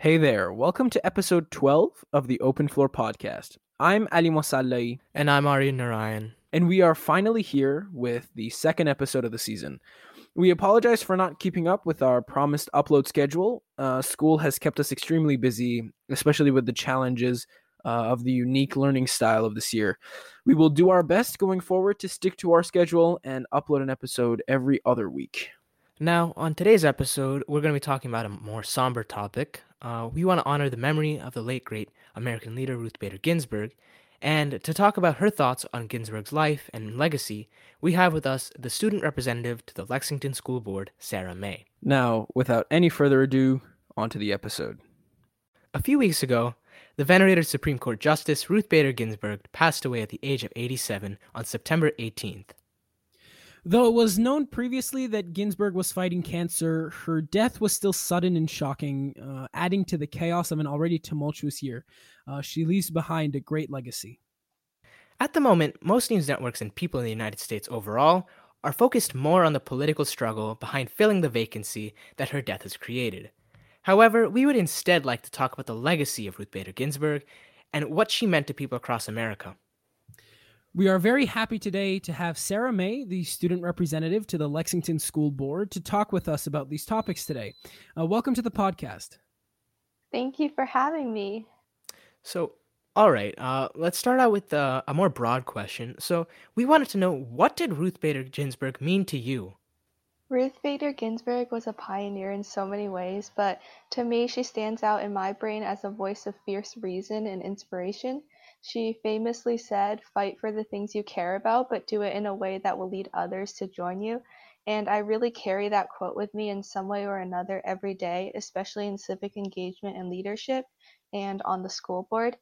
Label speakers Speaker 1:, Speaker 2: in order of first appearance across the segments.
Speaker 1: Hey there, welcome to episode 12 of the Open Floor podcast. I'm Ali Mosallai,
Speaker 2: And I'm Aryan Narayan.
Speaker 1: and we are finally here with the second episode of the season. We apologize for not keeping up with our promised upload schedule. Uh, school has kept us extremely busy, especially with the challenges uh, of the unique learning style of this year. We will do our best going forward to stick to our schedule and upload an episode every other week.
Speaker 2: Now, on today's episode, we're going to be talking about a more somber topic. Uh, we want to honor the memory of the late great American leader Ruth Bader Ginsburg. And to talk about her thoughts on Ginsburg's life and legacy, we have with us the student representative to the Lexington School Board, Sara Mei.
Speaker 1: Now, without any further ado, on to the episode.
Speaker 2: A few weeks ago, the venerated Supreme Court Justice Ruth Bader Ginsburg passed away at the age of 87 on September 18th.
Speaker 3: Though it was known previously that Ginsburg was fighting cancer, her death was still sudden and shocking, uh, adding to the chaos of an already tumultuous year. Uh, she leaves behind a great legacy.
Speaker 2: At the moment, most news networks and people in the United States overall are focused more on the political struggle behind filling the vacancy that her death has created. However, we would instead like to talk about the legacy of Ruth Bader Ginsburg and what she meant to people across America.
Speaker 3: We are very happy today to have Sara Mei, the student representative to the Lexington School Board, to talk with us about these topics today. Uh, welcome to the podcast.
Speaker 4: Thank you for having me.
Speaker 2: So, all right, uh, let's start out with uh, a more broad question. So, we wanted to know what did Ruth Bader Ginsburg mean to you?
Speaker 4: Ruth Bader Ginsburg was a pioneer in so many ways, but to me, she stands out in my brain as a voice of fierce reason and inspiration. She famously said, Fight for the things you care about, but do it in a way that will lead others to join you. And I really carry that quote with me in some way or another every day, especially in civic engagement and leadership and on the school board.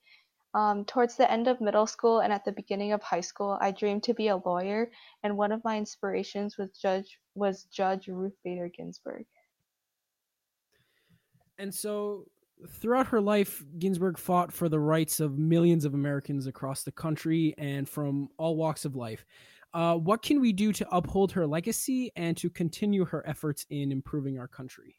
Speaker 4: Um, towards the end of middle school and at the beginning of high school, I dreamed to be a lawyer, and one of my inspirations was Judge was Judge Ruth Bader Ginsburg.
Speaker 3: And so, throughout her life, Ginsburg fought for the rights of millions of Americans across the country and from all walks of life. Uh, what can we do to uphold her legacy and to continue her efforts in improving our country?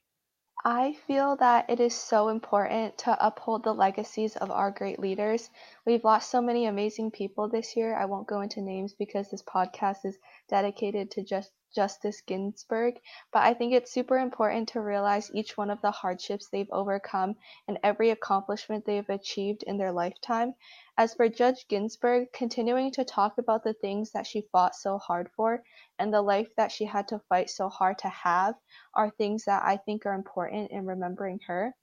Speaker 4: I feel that it is so important to uphold the legacies of our great leaders. We've lost so many amazing people this year. I won't go into names because this podcast is dedicated to just Justice Ginsburg, but I think it's super important to realize each one of the hardships they've overcome and every accomplishment they've achieved in their lifetime. As for Judge Ginsburg, continuing to talk about the things that she fought so hard for and the life that she had to fight so hard to have are things that I think are important in remembering her.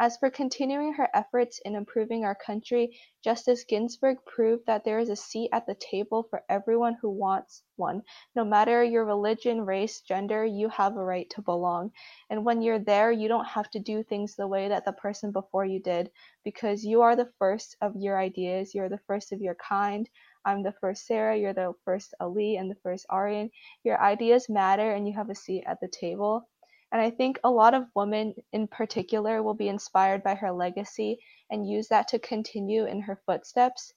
Speaker 4: As for continuing her efforts in improving our country, Justice Ginsburg proved that there is a seat at the table for everyone who wants one. No matter your religion, race, gender, you have a right to belong. And when you're there, you don't have to do things the way that the person before you did because you are the first of your ideas, you're the first of your kind. I'm the first Sara, you're the first Ali, and the first Aryan. Your ideas matter and you have a seat at the table. And I think a lot of women in particular will be inspired by her legacy and use that to continue in her footsteps.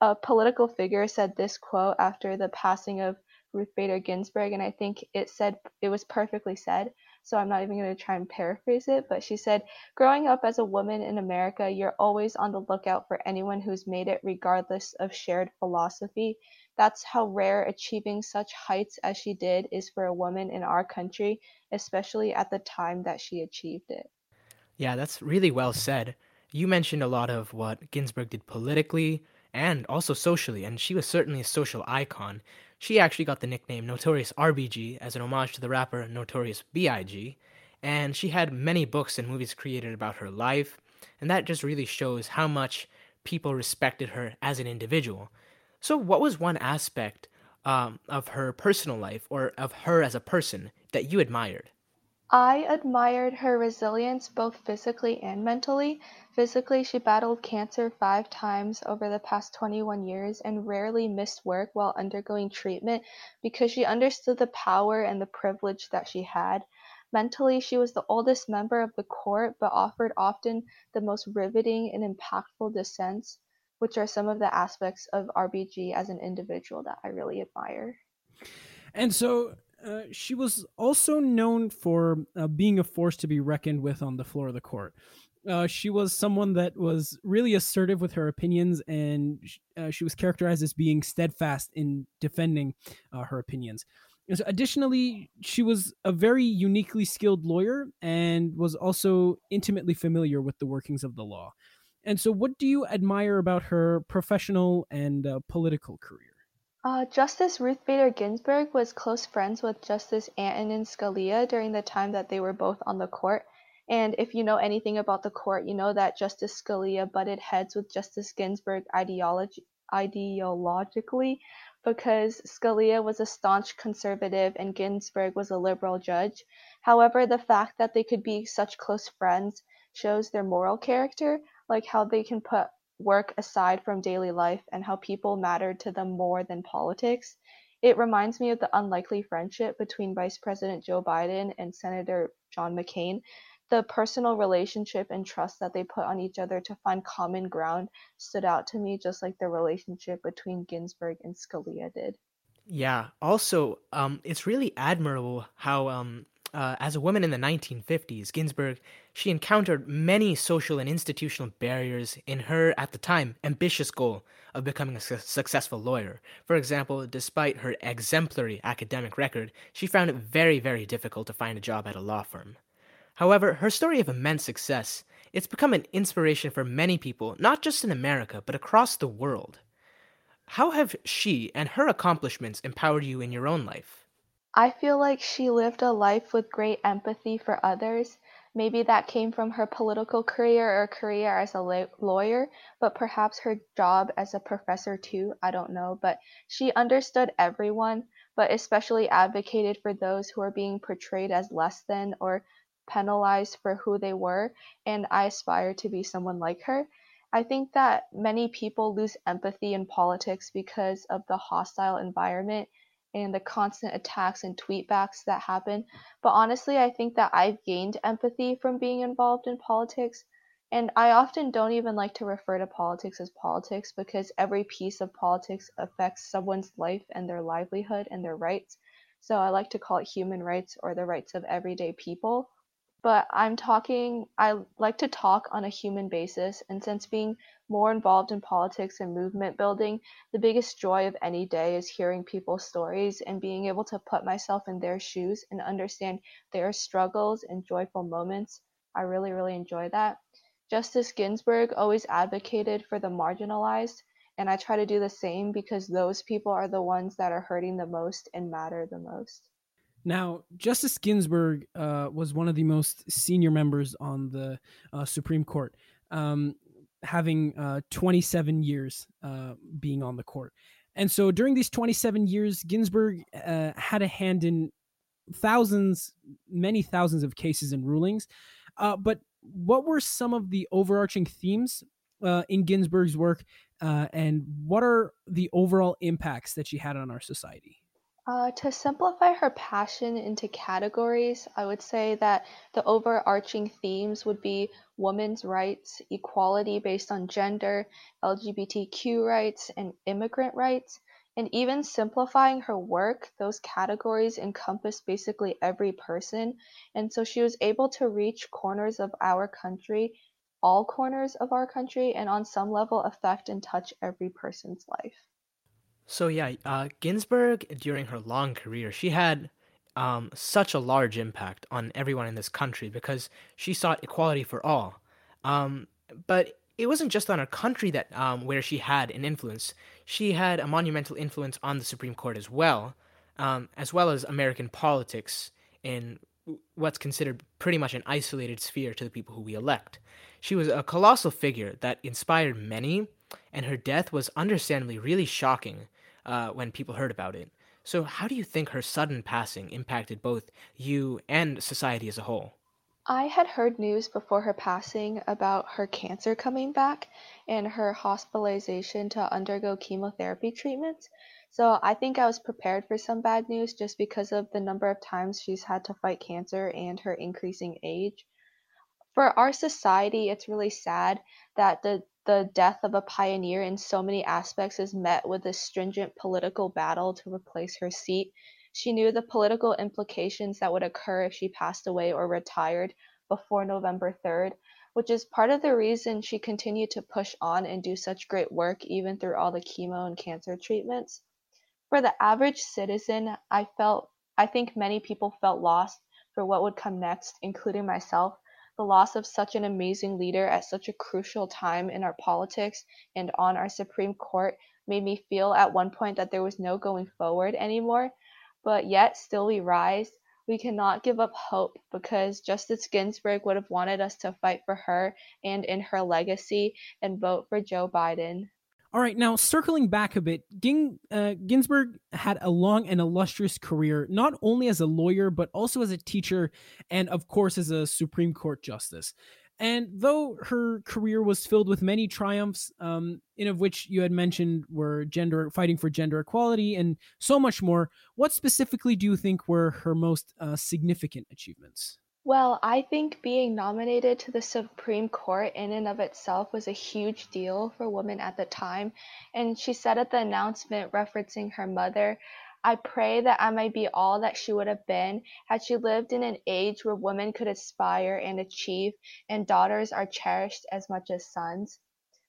Speaker 4: A political figure said this quote after the passing of Ruth Bader Ginsburg, and I think it said it was perfectly said. So I'm not even going to try and paraphrase it, but she said, Growing up as a woman in America, you're always on the lookout for anyone who's made it, regardless of shared philosophy. That's how rare achieving such heights as she did is for a woman in our country, especially at the time that she achieved it.
Speaker 2: Yeah, that's really well said. You mentioned a lot of what Ginsburg did politically and also socially, and she was certainly a social icon. She actually got the nickname Notorious RBG as an homage to the rapper Notorious B.I.G., and she had many books and movies created about her life, and that just really shows how much people respected her as an individual. So, what was one aspect um, of her personal life or of her as a person that you admired?
Speaker 4: I admired her resilience both physically and mentally. Physically, she battled cancer five times over the past 21 years and rarely missed work while undergoing treatment because she understood the power and the privilege that she had. Mentally, she was the oldest member of the court but offered often the most riveting and impactful dissents, which are some of the aspects of RBG as an individual that I really admire.
Speaker 3: And so uh, she was also known for uh, being a force to be reckoned with on the floor of the court. Uh, she was someone that was really assertive with her opinions, and uh, she was characterized as being steadfast in defending uh, her opinions. So additionally, she was a very uniquely skilled lawyer and was also intimately familiar with the workings of the law. And so, what do you admire about her professional and uh, political career?
Speaker 4: Uh, Justice Ruth Bader Ginsburg was close friends with Justice Antonin Scalia during the time that they were both on the court. And if you know anything about the court, you know that Justice Scalia butted heads with Justice Ginsburg ideology, ideologically because Scalia was a staunch conservative and Ginsburg was a liberal judge. However, the fact that they could be such close friends shows their moral character, like how they can put work aside from daily life and how people mattered to them more than politics. It reminds me of the unlikely friendship between Vice President Joe Biden and Senator John McCain. The personal relationship and trust that they put on each other to find common ground stood out to me just like the relationship between Ginsburg and Scalia did.
Speaker 2: Yeah. Also, um, it's really admirable how um, uh, as a woman in the 1950s, Ginsburg, she encountered many social and institutional barriers in her, at the time, ambitious goal of becoming a su- successful lawyer. For example, despite her exemplary academic record, she found it very, very difficult to find a job at a law firm. However, her story of immense success, it's become an inspiration for many people, not just in America, but across the world. How have she and her accomplishments empowered you in your own life?
Speaker 4: I feel like she lived a life with great empathy for others. Maybe that came from her political career or career as a la- lawyer, but perhaps her job as a professor too. I don't know. But she understood everyone, but especially advocated for those who are being portrayed as less than or penalized for who they were. And I aspire to be someone like her. I think that many people lose empathy in politics because of the hostile environment and the constant attacks and tweetbacks that happen. But honestly, I think that I've gained empathy from being involved in politics. And I often don't even like to refer to politics as politics because every piece of politics affects someone's life and their livelihood and their rights. So I like to call it human rights or the rights of everyday people. But I'm talking, I like to talk on a human basis. And since being more involved in politics and movement building, the biggest joy of any day is hearing people's stories and being able to put myself in their shoes and understand their struggles and joyful moments. I really, really enjoy that. Justice Ginsburg always advocated for the marginalized, and I try to do the same because those people are the ones that are hurting the most and matter the most.
Speaker 3: Now, Justice Ginsburg uh, was one of the most senior members on the uh, Supreme Court, um, having uh, 27 years uh, being on the court. And so during these 27 years, Ginsburg uh, had a hand in thousands, many thousands of cases and rulings. Uh, but what were some of the overarching themes in Ginsburg's work, and what are the overall impacts that she had on our society?
Speaker 4: Uh, to simplify her passion into categories, I would say that the overarching themes would be women's rights, equality based on gender, LGBTQ rights, and immigrant rights. And even simplifying her work, those categories encompass basically every person. And so she was able to reach corners of our country, all corners of our country, and on some level affect and touch every person's life.
Speaker 2: So yeah, uh, Ginsburg during her long career, she had um, such a large impact on everyone in this country because she sought equality for all. Um, but it wasn't just on her country that um, where she had an influence. She had a monumental influence on the Supreme Court as well, um, as well as American politics in what's considered pretty much an isolated sphere to the people who we elect. She was a colossal figure that inspired many, and her death was understandably really shocking uh, when people heard about it. So, how do you think her sudden passing impacted both you and society as a whole?
Speaker 4: I had heard news before her passing about her cancer coming back and her hospitalization to undergo chemotherapy treatments. So I think I was prepared for some bad news just because of the number of times she's had to fight cancer and her increasing age. For our society, it's really sad that the the death of a pioneer in so many aspects is met with a stringent political battle to replace her seat. She knew the political implications that would occur if she passed away or retired before November 3rd. which is part of the reason she continued to push on and do such great work even through all the chemo and cancer treatments. For the average citizen, I felt I think many people felt lost for what would come next, including myself. The loss of such an amazing leader at such a crucial time in our politics and on our Supreme Court made me feel at one point that there was no going forward anymore, but yet still we rise we cannot give up hope because Justice Ginsburg would have wanted us to fight for her and in her legacy and vote for Joe Biden.
Speaker 3: All right, now circling back a bit, Ging, uh, Ginsburg had a long and illustrious career, not only as a lawyer, but also as a teacher and, of course, as a Supreme Court justice. And though her career was filled with many triumphs, um, in of which you had mentioned were gender fighting for gender equality and so much more, what specifically do you think were her most uh, significant achievements?
Speaker 4: Well, I think being nominated to the Supreme Court in and of itself was a huge deal for women at the time. And she said at the announcement, referencing her mother, I pray that I might be all that she would have been had she lived in an age where women could aspire and achieve, and daughters are cherished as much as sons.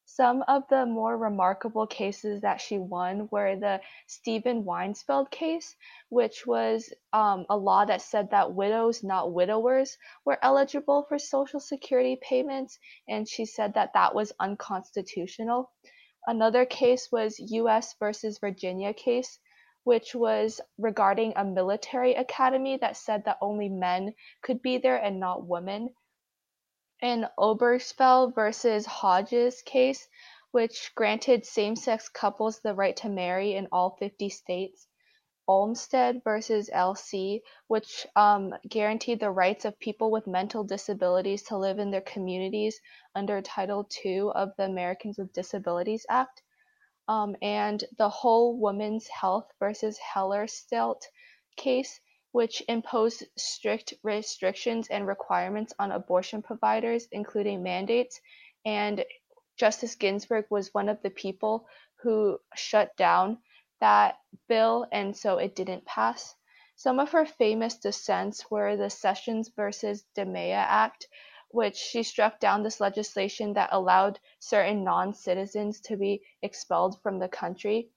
Speaker 4: Some of the more remarkable cases that she won were the Stephen Wiesenfeld case, which was um, a law that said that widows, not widowers, were eligible for Social Security payments, and she said that that was unconstitutional. Another case was U.S. versus Virginia case, which was regarding a military academy that said that only men could be there and not women. In Obergefell versus Hodges case, which granted same sex couples the right to marry in all 50 states. Olmstead versus LC, which um, guaranteed the rights of people with mental disabilities to live in their communities under Title II of the Americans with Disabilities Act um, and the Whole Woman's Health versus Hellerstedt case, which imposed strict restrictions and requirements on abortion providers, including mandates. And Justice Ginsburg was one of the people who shut down that bill, and so it didn't pass. Some of her famous dissents were the Sessions versus Dimaya Act, which she struck down this legislation that allowed certain non citizens to be expelled from the country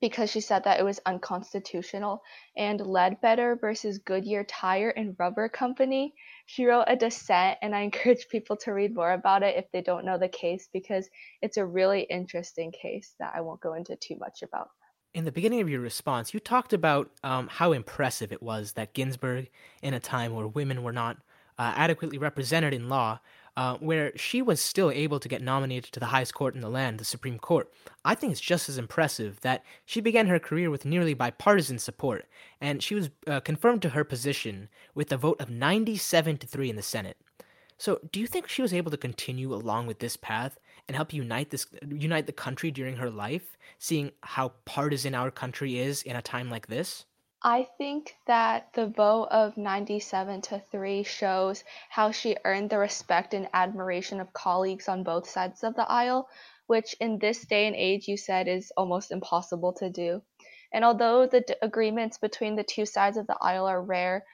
Speaker 4: because she said that it was unconstitutional. And Ledbetter versus Goodyear Tire and Rubber Company, she wrote a dissent, and I encourage people to read more about it if they don't know the case because it's a really interesting case that I won't go into too much about.
Speaker 2: In the beginning of your response, you talked about um, how impressive it was that Ginsburg, in a time where women were not uh, adequately represented in law, uh, where she was still able to get nominated to the highest court in the land, the Supreme Court. I think it's just as impressive that she began her career with nearly bipartisan support, and she was uh, confirmed to her position with a vote of 97 to 3 in the Senate. So, do you think she was able to continue along with this path and help unite this unite the country during her life, seeing how partisan our country is in a time like this?
Speaker 4: I think that the vote of 97 to 3 shows how she earned the respect and admiration of colleagues on both sides of the aisle, which in this day and age you said is almost impossible to do. And although the d- agreements between the two sides of the aisle are rare,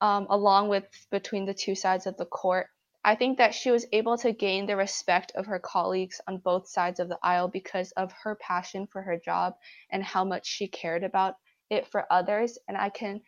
Speaker 4: um, along with between the two sides of the court, I think that she was able to gain the respect of her colleagues on both sides of the aisle because of her passion for her job and how much she cared about it for others and i can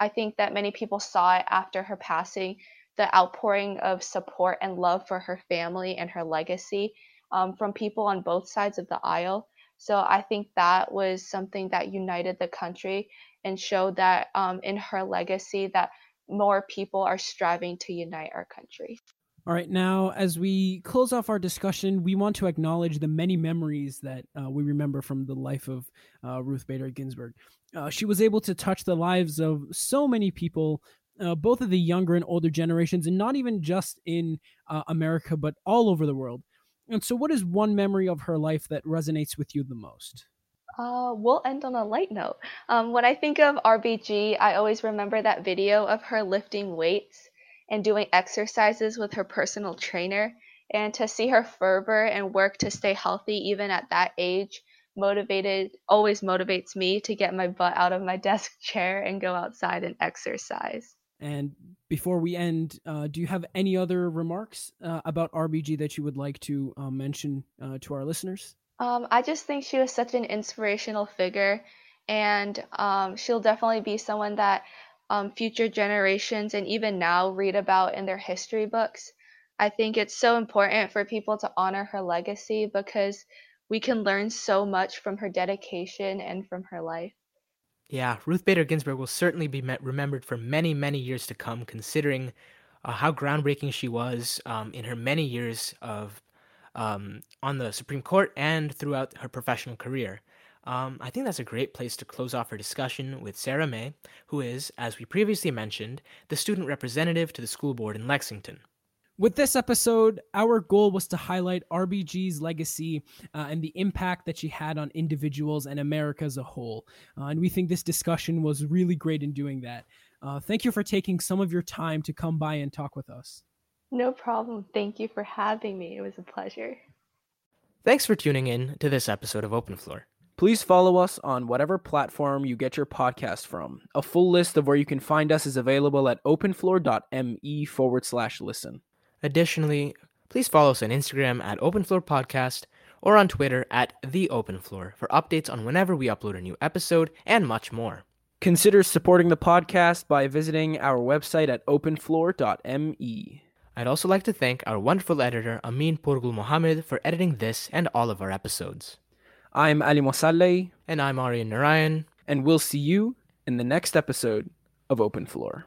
Speaker 4: i think that many people saw it after her passing the outpouring of support and love for her family and her legacy um, from people on both sides of the aisle. So i think that was something that united the country and showed that um, in her legacy that more people are striving to unite our country
Speaker 3: all right, now as we close off our discussion, we want to acknowledge the many memories that uh, we remember from the life of uh, Ruth Bader Ginsburg. Uh, she was able to touch the lives of so many people, uh, both of the younger and older generations, and not even just in uh, America, but all over the world. And so, what is one memory of her life that resonates with you the most?
Speaker 4: Uh, we'll end on a light note. Um, when I think of RBG, I always remember that video of her lifting weights and doing exercises with her personal trainer. And to see her fervor and work to stay healthy even at that age motivated always motivates me to get my butt out of my desk chair and go outside and exercise.
Speaker 3: And before we end, uh, do you have any other remarks uh, about RBG that you would like to uh, mention uh, to our listeners?
Speaker 4: Um, I just think she was such an inspirational figure, and um, she'll definitely be someone that um, future generations and even now read about in their history books. I think it's so important for people to honor her legacy because we can learn so much from her dedication and from her life.
Speaker 2: Yeah, Ruth Bader Ginsburg will certainly be remembered for many, many years to come, considering uh, how groundbreaking she was um, in her many years of um, on the Supreme Court and throughout her professional career. Um, I think that's a great place to close off our discussion with Sara Mei, who is, as we previously mentioned, the student representative to the school board in Lexington.
Speaker 3: With this episode, our goal was to highlight RBG's legacy uh, and the impact that she had on individuals and America as a whole. Uh, and we think this discussion was really great in doing that. Uh, thank you for taking some of your time to come by and talk with us.
Speaker 4: No problem. Thank you for having me. It was a pleasure.
Speaker 2: Thanks for tuning in to this episode of Open Floor.
Speaker 1: Please follow us on whatever platform you get your podcast from. A full list of where you can find us is available at openfloor.me forward slash listen.
Speaker 2: Additionally, please follow us on Instagram at Openfloor Podcast or on Twitter at The Open Floor for updates on whenever we upload a new episode and much more.
Speaker 1: Consider supporting the podcast by visiting our website at openfloor.me.
Speaker 2: I'd also like to thank our wonderful editor Amin Purgul Mohammed for editing this and all of our episodes.
Speaker 1: I'm Ali Mosalleh.
Speaker 2: And I'm Aryan Narayan.
Speaker 1: And we'll see you in the next episode of Open Floor.